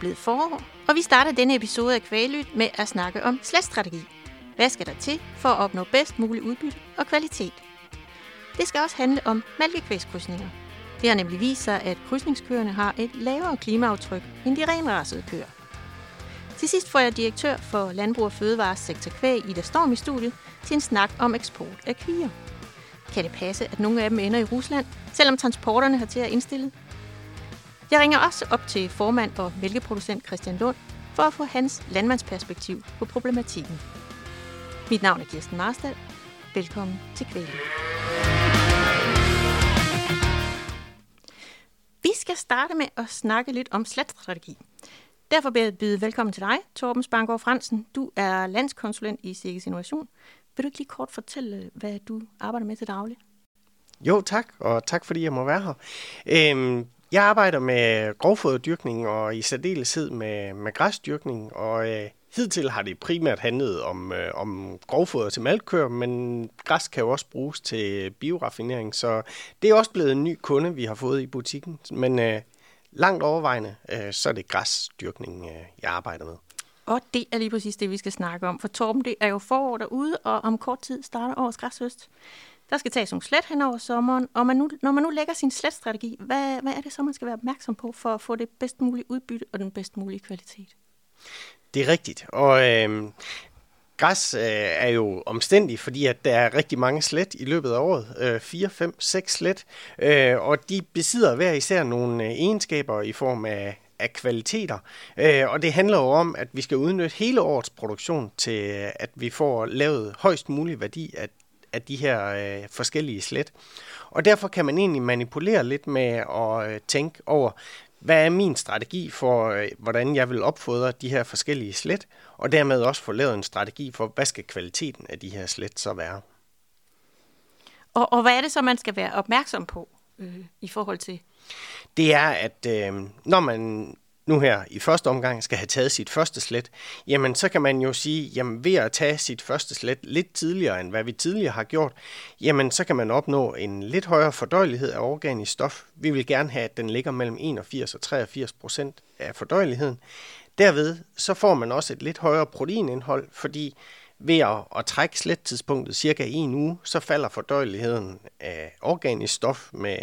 er blevet forår, og vi starter denne episode af Kvælyt med at snakke om slætstrategi. Hvad skal der til for at opnå bedst mulig udbytte og kvalitet? Det skal også handle om malkekvægskrydsninger. Det har nemlig vist sig, at krydsningskøerne har et lavere klimaaftryk end de renrassede køer. Til sidst får jeg direktør for Landbrug og Fødevaresektor Kvæg, Ida Storm, i studiet til en snak om eksport af kvier. Kan det passe, at nogle af dem ender i Rusland, selvom transporterne har til at indstille? Jeg ringer også op til formand og mælkeproducent Christian Lund for at få hans landmandsperspektiv på problematikken. Mit navn er Kirsten Marstal. Velkommen til Kvæle. Vi skal starte med at snakke lidt om slatstrategi. Derfor vil jeg byde velkommen til dig, Torben Spangård Fransen. Du er landskonsulent i Sikkes Innovation. Vil du ikke lige kort fortælle, hvad du arbejder med til daglig? Jo, tak, og tak fordi jeg må være her. Øhm, jeg arbejder med grovfoderdyrkning og i særdeleshed med, med græsdyrkning, og øh, hidtil har det primært handlet om, øh, om grovfoder til malkkøer, men græs kan jo også bruges til bioraffinering, så det er også blevet en ny kunde, vi har fået i butikken. Men øh, langt overvejende, øh, så er det græsdyrkning, øh, jeg arbejder med. Og det er lige præcis det, vi skal snakke om. For Torben, det er jo forår derude, og om kort tid starter årets græshøst. Der skal tages nogle slet hen over sommeren, og man nu, når man nu lægger sin sletstrategi, hvad, hvad er det så, man skal være opmærksom på for at få det bedst mulige udbytte og den bedst mulige kvalitet? Det er rigtigt, og øh, græs øh, er jo omstændig, fordi at der er rigtig mange slet i løbet af året. Øh, 4, 5, 6 slet, øh, og de besidder hver især nogle øh, egenskaber i form af af kvaliteter. Øh, og det handler jo om, at vi skal udnytte hele årets produktion til, at vi får lavet højst mulig værdi af af de her øh, forskellige slet. Og derfor kan man egentlig manipulere lidt med at øh, tænke over, hvad er min strategi for, øh, hvordan jeg vil opfodre de her forskellige slet, og dermed også få lavet en strategi for, hvad skal kvaliteten af de her slet så være. Og, og hvad er det så, man skal være opmærksom på øh, i forhold til? Det er, at øh, når man nu her i første omgang skal have taget sit første slet, jamen så kan man jo sige, jamen ved at tage sit første slet lidt tidligere, end hvad vi tidligere har gjort, jamen så kan man opnå en lidt højere fordøjelighed af organisk stof. Vi vil gerne have, at den ligger mellem 81 og 83 procent af fordøjeligheden. Derved så får man også et lidt højere proteinindhold, fordi ved at, at trække slettidspunktet cirka en uge, så falder fordøjeligheden af organisk stof med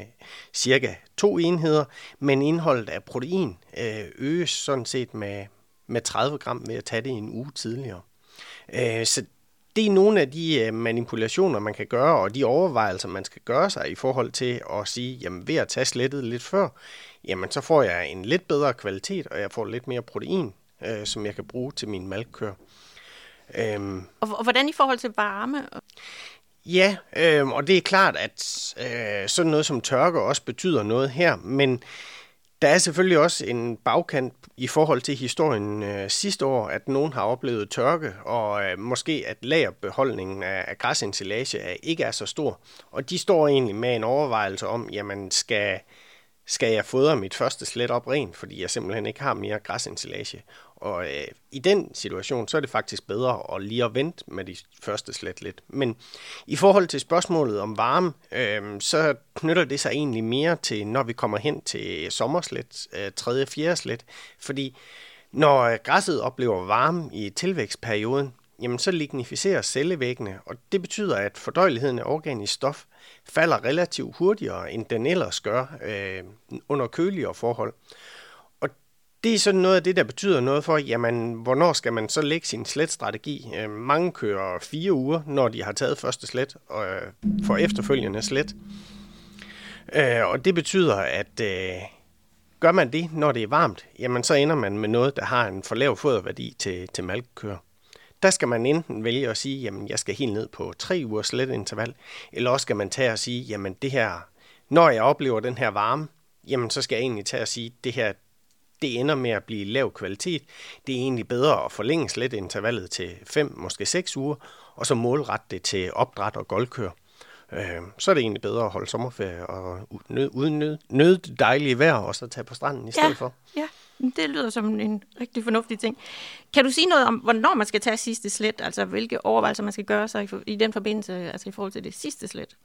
cirka to enheder, men indholdet af protein øh, øges sådan set med, med 30 gram ved at tage det en uge tidligere. Øh, så det er nogle af de øh, manipulationer, man kan gøre, og de overvejelser, man skal gøre sig i forhold til at sige, jamen ved at tage slettet lidt før, jamen så får jeg en lidt bedre kvalitet, og jeg får lidt mere protein, som jeg kan bruge til min malkkør. Øhm, og, og hvordan i forhold til varme? Ja, øh, og det er klart, at øh, sådan noget som tørke også betyder noget her, men der er selvfølgelig også en bagkant i forhold til historien øh, sidste år, at nogen har oplevet tørke, og øh, måske at lagerbeholdningen af, af græsinsilage er, ikke er så stor. Og de står egentlig med en overvejelse om, jamen skal, skal jeg fodre mit første slet op rent, fordi jeg simpelthen ikke har mere græsinsilage. Og øh, i den situation, så er det faktisk bedre at lige at vente med de første slet lidt. Men i forhold til spørgsmålet om varme, øh, så knytter det sig egentlig mere til, når vi kommer hen til sommerslet, øh, tredje, fjerde slet. Fordi når øh, græsset oplever varme i tilvækstperioden, jamen så lignificerer cellevæggene, og det betyder, at fordøjeligheden af organisk stof falder relativt hurtigere, end den ellers gør øh, under køligere forhold det er sådan noget af det, der betyder noget for, jamen, hvornår skal man så lægge sin sletstrategi? Øh, mange kører fire uger, når de har taget første slet, og øh, får efterfølgende slet. Øh, og det betyder, at øh, gør man det, når det er varmt, jamen så ender man med noget, der har en for lav foderværdi til, til malkekøer. Der skal man enten vælge at sige, jamen jeg skal helt ned på tre uger slet interval, eller også skal man tage og sige, jamen det her, når jeg oplever den her varme, jamen så skal jeg egentlig tage og sige, det her, det ender med at blive lav kvalitet. Det er egentlig bedre at forlænge slet intervallet til 5, måske 6 uger, og så målrette det til opdræt og goldkør. Øh, så er det egentlig bedre at holde sommerferie og uden nød, nød dejlige vejr, og så tage på stranden i stedet ja, for. Ja, det lyder som en rigtig fornuftig ting. Kan du sige noget om, hvornår man skal tage sidste slet? Altså, hvilke overvejelser man skal gøre sig i, i den forbindelse, altså i forhold til det sidste slet?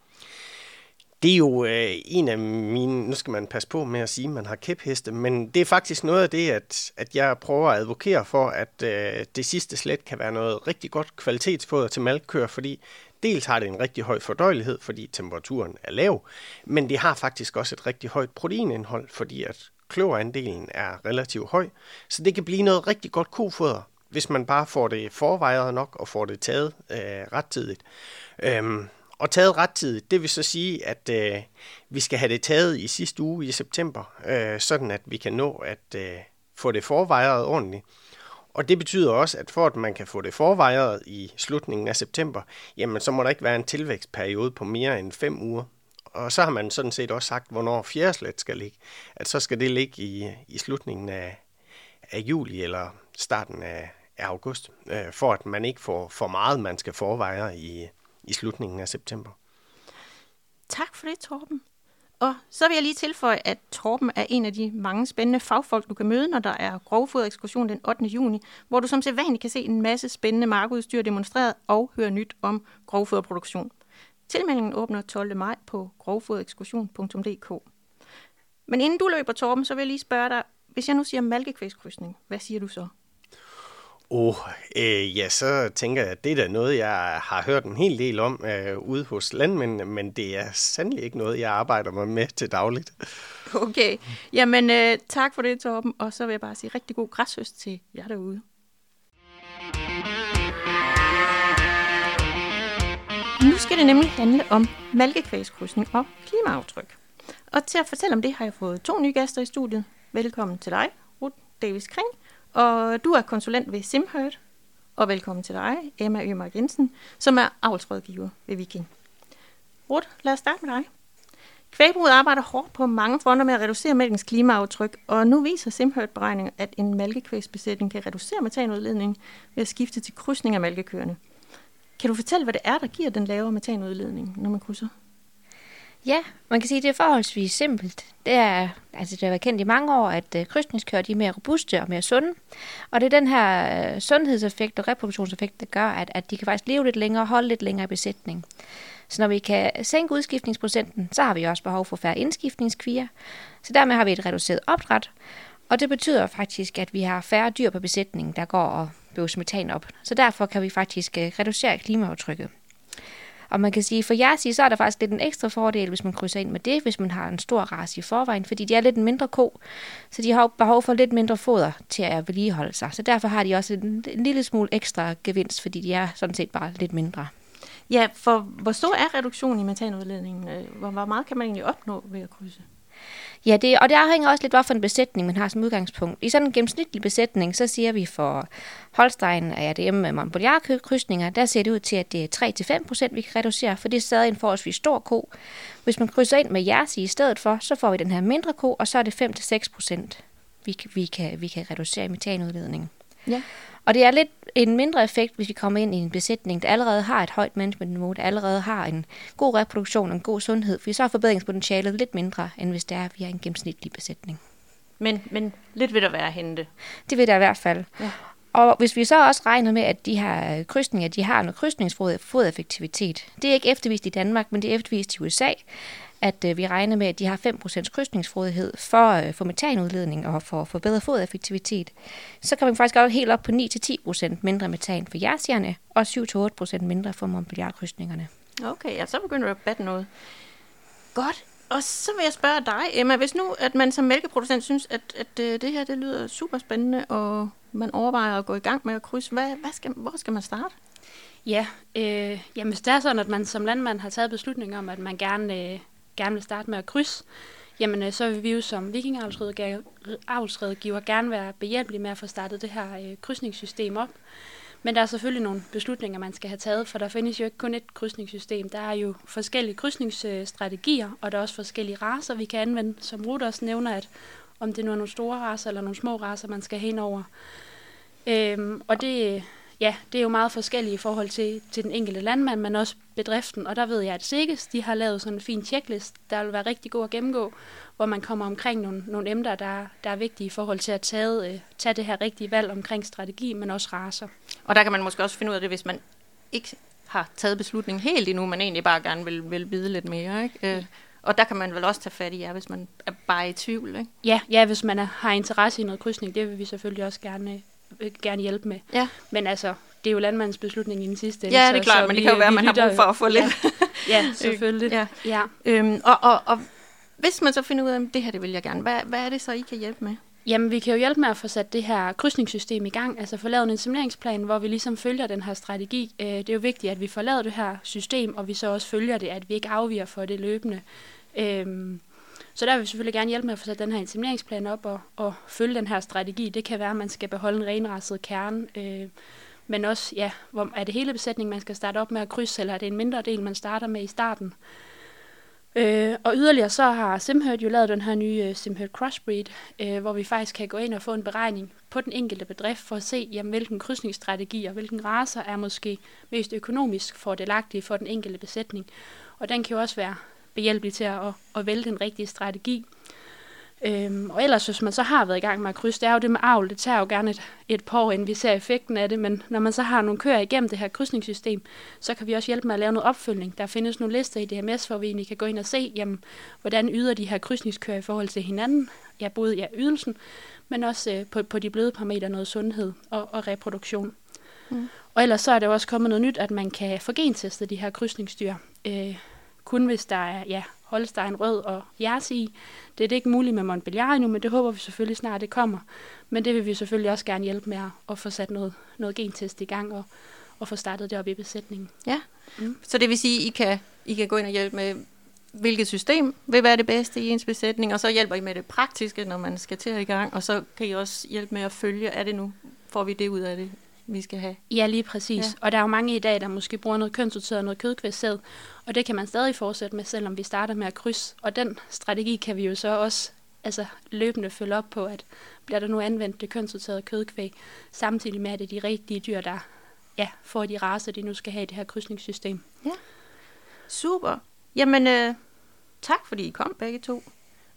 Det er jo øh, en af mine, nu skal man passe på med at sige, at man har kæpheste, men det er faktisk noget af det, at, at jeg prøver at advokere for, at øh, det sidste slet kan være noget rigtig godt kvalitetsfoder til malkøer, fordi dels har det en rigtig høj fordøjelighed, fordi temperaturen er lav, men det har faktisk også et rigtig højt proteinindhold, fordi at kløverandelen er relativt høj, så det kan blive noget rigtig godt kofoder, hvis man bare får det forvejret nok og får det taget øh, rettidigt. Øhm, og taget rettidigt, det vil så sige, at øh, vi skal have det taget i sidste uge i september, øh, sådan at vi kan nå at øh, få det forvejret ordentligt. Og det betyder også, at for at man kan få det forvejret i slutningen af september, jamen så må der ikke være en tilvækstperiode på mere end 5 uger. Og så har man sådan set også sagt, hvornår fjerdslet skal ligge. At så skal det ligge i, i slutningen af, af juli eller starten af, af august, øh, for at man ikke får for meget, man skal forveje i, i slutningen af september. Tak for det, Torben. Og så vil jeg lige tilføje, at Torben er en af de mange spændende fagfolk, du kan møde, når der er grovfoderekskursion den 8. juni, hvor du som sædvanligt kan se en masse spændende markudstyr demonstreret og høre nyt om grovfoderproduktion. Tilmeldingen åbner 12. maj på grovfoderekskursion.dk. Men inden du løber, Torben, så vil jeg lige spørge dig, hvis jeg nu siger malkekvægskrydsning, hvad siger du så? Oh, øh, ja, så tænker jeg, at det er da noget, jeg har hørt en hel del om øh, ude hos landmændene, men det er sandelig ikke noget, jeg arbejder mig med til dagligt. Okay, jamen øh, tak for det, Torben, og så vil jeg bare sige rigtig god græshøst til jer derude. Nu skal det nemlig handle om malkekvægskrydsning og klimaaftryk. Og til at fortælle om det, har jeg fået to nye gæster i studiet. Velkommen til dig, Ruth Davis Kring, og du er konsulent ved Simhurt. Og velkommen til dig, Emma Ømark Jensen, som er avlsrådgiver ved Viking. Ruth, lad os starte med dig. Kvægbruget arbejder hårdt på mange fronter med at reducere mælkens klimaaftryk, og nu viser Simhurt-beregninger, at en malkekvægsbesætning kan reducere metanudledningen ved at skifte til krydsning af malkekøerne. Kan du fortælle, hvad det er, der giver den lavere metanudledning, når man krydser? Ja, man kan sige, at det er forholdsvis simpelt. Det er, altså det har været kendt i mange år, at øh, krydsningskøer de er mere robuste og mere sunde. Og det er den her øh, sundhedseffekt og reproduktionseffekt, der gør, at, at de kan faktisk leve lidt længere og holde lidt længere i besætning. Så når vi kan sænke udskiftningsprocenten, så har vi også behov for færre indskiftningskvier. Så dermed har vi et reduceret opdræt. Og det betyder faktisk, at vi har færre dyr på besætningen, der går og bøves metan op. Så derfor kan vi faktisk øh, reducere klimaaftrykket. Og man kan sige, for jer sige, så er der faktisk lidt en ekstra fordel, hvis man krydser ind med det, hvis man har en stor race i forvejen, fordi de er lidt en mindre ko, så de har behov for lidt mindre foder til at vedligeholde sig. Så derfor har de også en, en lille smule ekstra gevinst, fordi de er sådan set bare lidt mindre. Ja, for hvor stor er reduktionen i metanudledningen? Øh, hvor, hvor meget kan man egentlig opnå ved at krydse? Ja, det, og det afhænger også lidt, hvorfor en besætning man har som udgangspunkt. I sådan en gennemsnitlig besætning, så siger vi for Holstein og ADM med Montbéliard-krydsninger, der ser det ud til, at det er 3-5% vi kan reducere, for det er stadig en forholdsvis stor ko. Hvis man krydser ind med jeres i stedet for, så får vi den her mindre ko, og så er det 5-6% vi, vi, kan, vi kan reducere metanudledningen. Ja. Og det er lidt en mindre effekt, hvis vi kommer ind i en besætning, der allerede har et højt managementniveau, der allerede har en god reproduktion og en god sundhed, for så er forbedringspotentialet lidt mindre, end hvis det er, at vi har en gennemsnitlig besætning. Men, men lidt vil der være at hente. Det vil der i hvert fald. Ja. Og hvis vi så også regner med, at de her krydsninger, de har noget krydsningsfodeffektivitet. Det er ikke eftervist i Danmark, men det er eftervist i USA, at øh, vi regner med, at de har 5% krydsningsfrodighed for, øh, for metanudledning og for, for bedre fodeffektivitet, så kan vi faktisk også helt op på 9-10% mindre metan for jersjerne og 7-8% mindre for Montbéliard-krydsningerne. Okay, ja, så begynder det at batte noget. Godt. Og så vil jeg spørge dig, Emma, hvis nu at man som mælkeproducent synes, at, at øh, det her det lyder super spændende, og man overvejer at gå i gang med at krydse, hvad, hvad skal, hvor skal man starte? Ja, øh, jamen hvis det er sådan, at man som landmand har taget beslutning om, at man gerne øh, gerne vil starte med at krydse, jamen øh, så vil vi jo som vikingavlsredgiver gerne være behjælpelige med at få startet det her øh, krydsningssystem op. Men der er selvfølgelig nogle beslutninger, man skal have taget, for der findes jo ikke kun et krydsningssystem. Der er jo forskellige krydsningsstrategier, og der er også forskellige raser, vi kan anvende. Som Ruth også nævner, at om det nu er nogle store raser eller nogle små raser, man skal hen over. Øhm, og det, ja, det er jo meget forskelligt i forhold til, til den enkelte landmand, men også bedriften. Og der ved jeg, at Sikkes, de har lavet sådan en fin checklist, der vil være rigtig god at gennemgå, hvor man kommer omkring nogle, nogle emner, der, der er vigtige i forhold til at tage, øh, tage det her rigtige valg omkring strategi, men også raser. Og der kan man måske også finde ud af det, hvis man ikke har taget beslutningen helt endnu, men egentlig bare gerne vil, vil vide lidt mere. Ikke? Øh, Og der kan man vel også tage fat i jer, hvis man er bare i tvivl, ikke? Ja, ja hvis man er, har interesse i noget krydsning, det vil vi selvfølgelig også gerne, øh, gerne hjælpe med. Ja. Men altså, det er jo landmandens beslutning i den sidste ende. Ja, det er så- klart, så men det vi- kan jo være, at man har brug for at få lidt. Ja, selvfølgelig. Ja. ja. Øhm, og, og, og hvis man så finder ud af, at det her, det vil jeg gerne, hvad, hvad er det så, I kan hjælpe med? Jamen, vi kan jo hjælpe med at få sat det her krydsningssystem i gang, altså få lavet en inseminationsplan, hvor vi ligesom følger den her strategi. Øh, det er jo vigtigt, at vi får lavet det her system, og vi så også følger det, at vi ikke afviger for det løbende. Øh, så der vil vi selvfølgelig gerne hjælpe med at få sat den her insemineringsplan op og, og følge den her strategi. Det kan være, at man skal beholde en renrasset kerne, øh, men også, ja, hvor, er det hele besætningen, man skal starte op med at krydse, eller er det en mindre del, man starter med i starten? Øh, og yderligere så har SimHerd jo lavet den her nye øh, SimHerd Simhurt Crossbreed, øh, hvor vi faktisk kan gå ind og få en beregning på den enkelte bedrift for at se, jamen, hvilken krydsningsstrategi og hvilken raser er måske mest økonomisk fordelagtige for den enkelte besætning. Og den kan jo også være behjælpelig til at, at, at vælge den rigtige strategi. Øhm, og ellers, hvis man så har været i gang med at krydse, det er jo det med avl, det tager jo gerne et, et par år, inden vi ser effekten af det, men når man så har nogle køer igennem det her krydsningssystem, så kan vi også hjælpe med at lave noget opfølgning. Der findes nogle lister i DMS, hvor vi egentlig kan gå ind og se, jamen, hvordan yder de her krydsningskøer i forhold til hinanden, ja, både ja, ydelsen, men også øh, på, på de bløde parametre, noget sundhed og, og reproduktion. Mm. Og ellers så er der også kommet noget nyt, at man kan få genteste de her krydsningsdyr, øh, kun hvis der er ja, Holstein rød og Jersey i. Det er det ikke muligt med Montbéliard endnu, men det håber vi selvfølgelig snart, det kommer. Men det vil vi selvfølgelig også gerne hjælpe med at, at få sat noget, noget gentest i gang og, og få startet det op i besætningen. Ja, Mm. så det vil sige, at I kan, I kan gå ind og hjælpe med, hvilket system vil være det bedste i ens besætning, og så hjælper I med det praktiske, når man skal til i gang, og så kan I også hjælpe med at følge, er det nu, får vi det ud af det, vi skal have. Ja, lige præcis. Ja. Ja. Og der er jo mange i dag, der måske bruger noget kønssorteret, noget kødkvæstsæd, og det kan man stadig fortsætte med, selvom vi starter med at krydse. Og den strategi kan vi jo så også altså, løbende følge op på, at bliver der nu anvendt det kønssorterede kødkvæg, samtidig med, at det er de rigtige dyr, der ja, får de raser, de nu skal have i det her krydsningssystem. Super. Jamen, øh, tak fordi I kom begge to.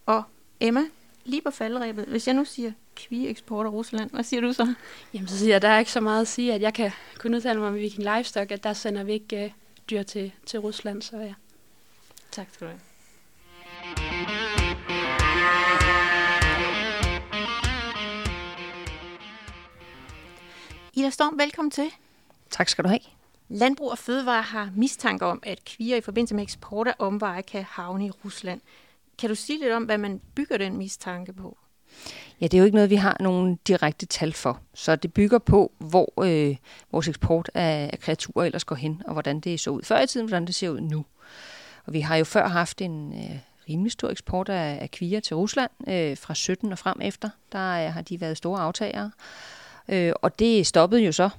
Og Emma, lige på faldrebet, hvis jeg nu siger kvigeeksport af Rusland, hvad siger du så? Jamen, så siger jeg, der er ikke så meget at sige, at jeg kan kun udtale mig om Viking Livestock, at der sender vi ikke øh, dyr til, til Rusland, så ja. Tak skal du have. Ida Storm, velkommen til. Tak skal du have. Landbrug og Fødevare har mistanke om, at kvier i forbindelse med eksport af omveje kan havne i Rusland. Kan du sige lidt om, hvad man bygger den mistanke på? Ja, det er jo ikke noget, vi har nogen direkte tal for. Så det bygger på, hvor øh, vores eksport af, af kreaturer ellers går hen, og hvordan det så ud før i tiden, hvordan det ser ud nu. Og vi har jo før haft en øh, rimelig stor eksport af, af kvier til Rusland øh, fra 17 og frem efter. Der øh, har de været store aftagere. Øh, og det stoppede jo så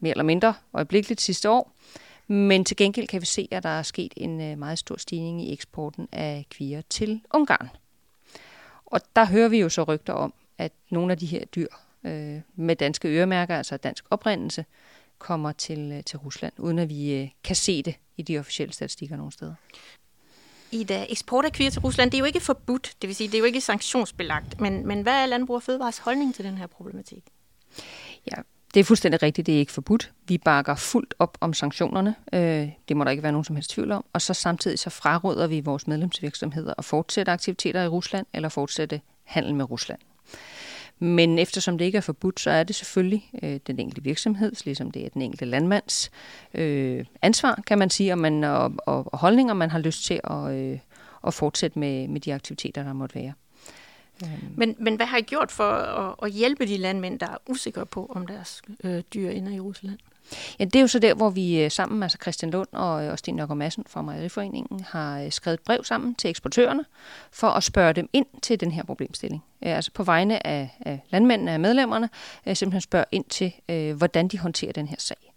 mere eller mindre øjeblikkeligt sidste år. Men til gengæld kan vi se, at der er sket en øh, meget stor stigning i eksporten af kvier til Ungarn. Og der hører vi jo så rygter om, at nogle af de her dyr øh, med danske øremærker, altså dansk oprindelse, kommer til, øh, til Rusland, uden at vi øh, kan se det i de officielle statistikker nogle steder. Ida, eksport af kvier til Rusland, det er jo ikke forbudt, det vil sige, det er jo ikke sanktionsbelagt. Men, men hvad er Landbrug og Fødevares holdning til den her problematik? Ja, det er fuldstændig rigtigt, det er ikke forbudt. Vi bakker fuldt op om sanktionerne. Øh, det må der ikke være nogen som helst tvivl om. Og så samtidig så fraråder vi vores medlemsvirksomheder at fortsætte aktiviteter i Rusland eller fortsætte handel med Rusland. Men eftersom det ikke er forbudt, så er det selvfølgelig øh, den enkelte virksomheds, ligesom det er den enkelte landmands øh, ansvar, kan man sige, og, man, og, og, og holdninger, man har lyst til at, øh, at fortsætte med, med de aktiviteter, der måtte være. Men, men hvad har I gjort for at, at hjælpe de landmænd, der er usikre på, om deres øh, dyr ender i Rusland? Ja, det er jo så der, hvor vi øh, sammen, altså Christian Lund og, øh, og Sten Nørgaard Madsen fra Mejeriforeningen, har øh, skrevet et brev sammen til eksportørerne for at spørge dem ind til den her problemstilling. Altså på vegne af, af landmændene af medlemmerne, simpelthen spørge ind til, øh, hvordan de håndterer den her sag.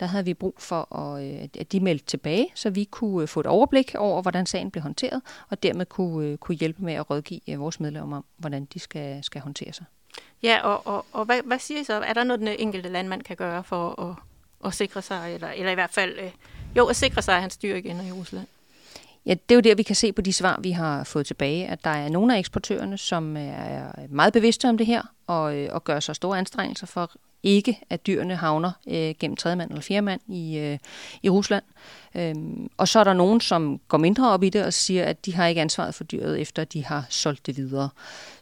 Der havde vi brug for, at, øh, at de meldte tilbage, så vi kunne øh, få et overblik over, hvordan sagen blev håndteret, og dermed kunne, øh, kunne hjælpe med at rådgive vores medlemmer om, hvordan de skal, skal håndtere sig. Ja, og, og, og hvad, hvad siger I så? Er der noget, den enkelte landmand kan gøre for at, at sikre sig, eller, eller i hvert fald, øh, jo, at sikre sig, at hans dyr ikke ender i Rusland? Ja, det er jo der, vi kan se på de svar, vi har fået tilbage, at der er nogle af eksportørerne, som er meget bevidste om det her, og, og gør sig store anstrengelser for ikke, at dyrene havner øh, gennem tredjemand eller fjerdemand i, øh, i Rusland. Øhm, og så er der nogen, som går mindre op i det og siger, at de har ikke ansvaret for dyret, efter de har solgt det videre.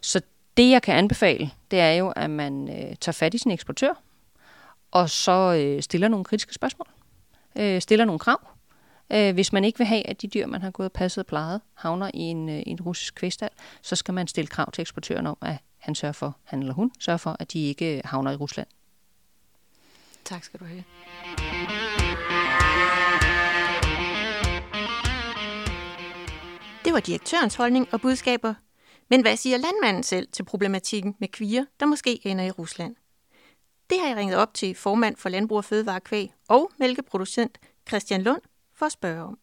Så det, jeg kan anbefale, det er jo, at man øh, tager fat i sin eksportør, og så øh, stiller nogle kritiske spørgsmål. Øh, stiller nogle krav. Øh, hvis man ikke vil have, at de dyr, man har gået og passet og plejet, havner i en, øh, en russisk kvæstal, så skal man stille krav til eksportøren om, at han sørger for, han eller hun sørger for, at de ikke havner i Rusland. Tak skal du have. Det var direktørens holdning og budskaber. Men hvad siger landmanden selv til problematikken med kvier, der måske ender i Rusland? Det har jeg ringet op til formand for Landbrug og Fødevare Kvæg og mælkeproducent Christian Lund for at spørge om.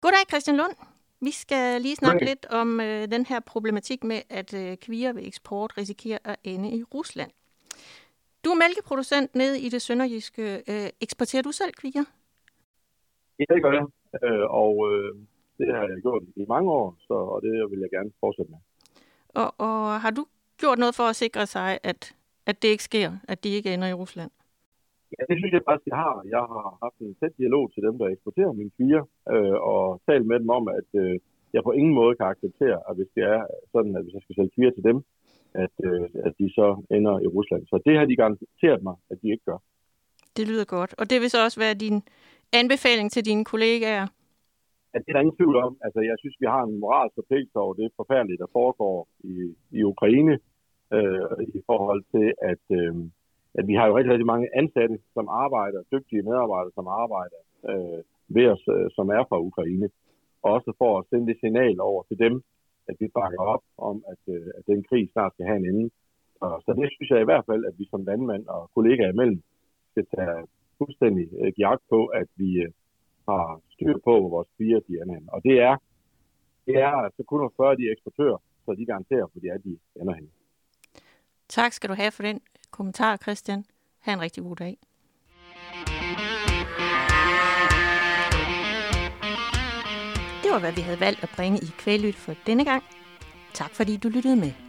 Goddag Christian Lund. Vi skal lige snakke okay. lidt om øh, den her problematik med, at øh, kvier ved eksport risikerer at ende i Rusland. Du er mælkeproducent nede i det sønderjyske. Øh, eksporterer du selv kvier? Ja, det gør jeg. Øh, og øh, det har jeg gjort i mange år, så, og det vil jeg gerne fortsætte med. Og, og har du gjort noget for at sikre sig, at, at det ikke sker, at de ikke ender i Rusland? Ja, det synes jeg faktisk, jeg har. Jeg har haft en tæt dialog til dem, der eksporterer mine kvier, øh, og talt med dem om, at øh, jeg på ingen måde kan acceptere, at hvis det er sådan, at hvis jeg skal sælge kvier til dem, at, øh, at de så ender i Rusland. Så det har de garanteret mig, at de ikke gør. Det lyder godt. Og det vil så også være din anbefaling til dine kollegaer? At det er der ingen tvivl om. Altså, jeg synes, vi har en moralsk forpligtelse over det forfærdelige, der foregår i, i Ukraine, øh, i forhold til, at, øh, at vi har jo rigtig, rigtig mange ansatte, som arbejder, dygtige medarbejdere, som arbejder øh, ved os, øh, som er fra Ukraine. Og også for at sende det signal over til dem, at vi bakker op om, at, øh, at den krig snart skal have en ende. Og, så det synes jeg i hvert fald, at vi som landmand og kollegaer imellem skal tage fuldstændig øh, jagt på, at vi øh, har styr på, hvor vores fire de. Og det er, det er altså kun at spørge de eksportører, så de garanterer, hvor de er, de ender henne. Tak skal du have for den kommentar, Christian. Ha' en rigtig god dag. Det var, hvad vi havde valgt at bringe i kvælyt for denne gang. Tak fordi du lyttede med.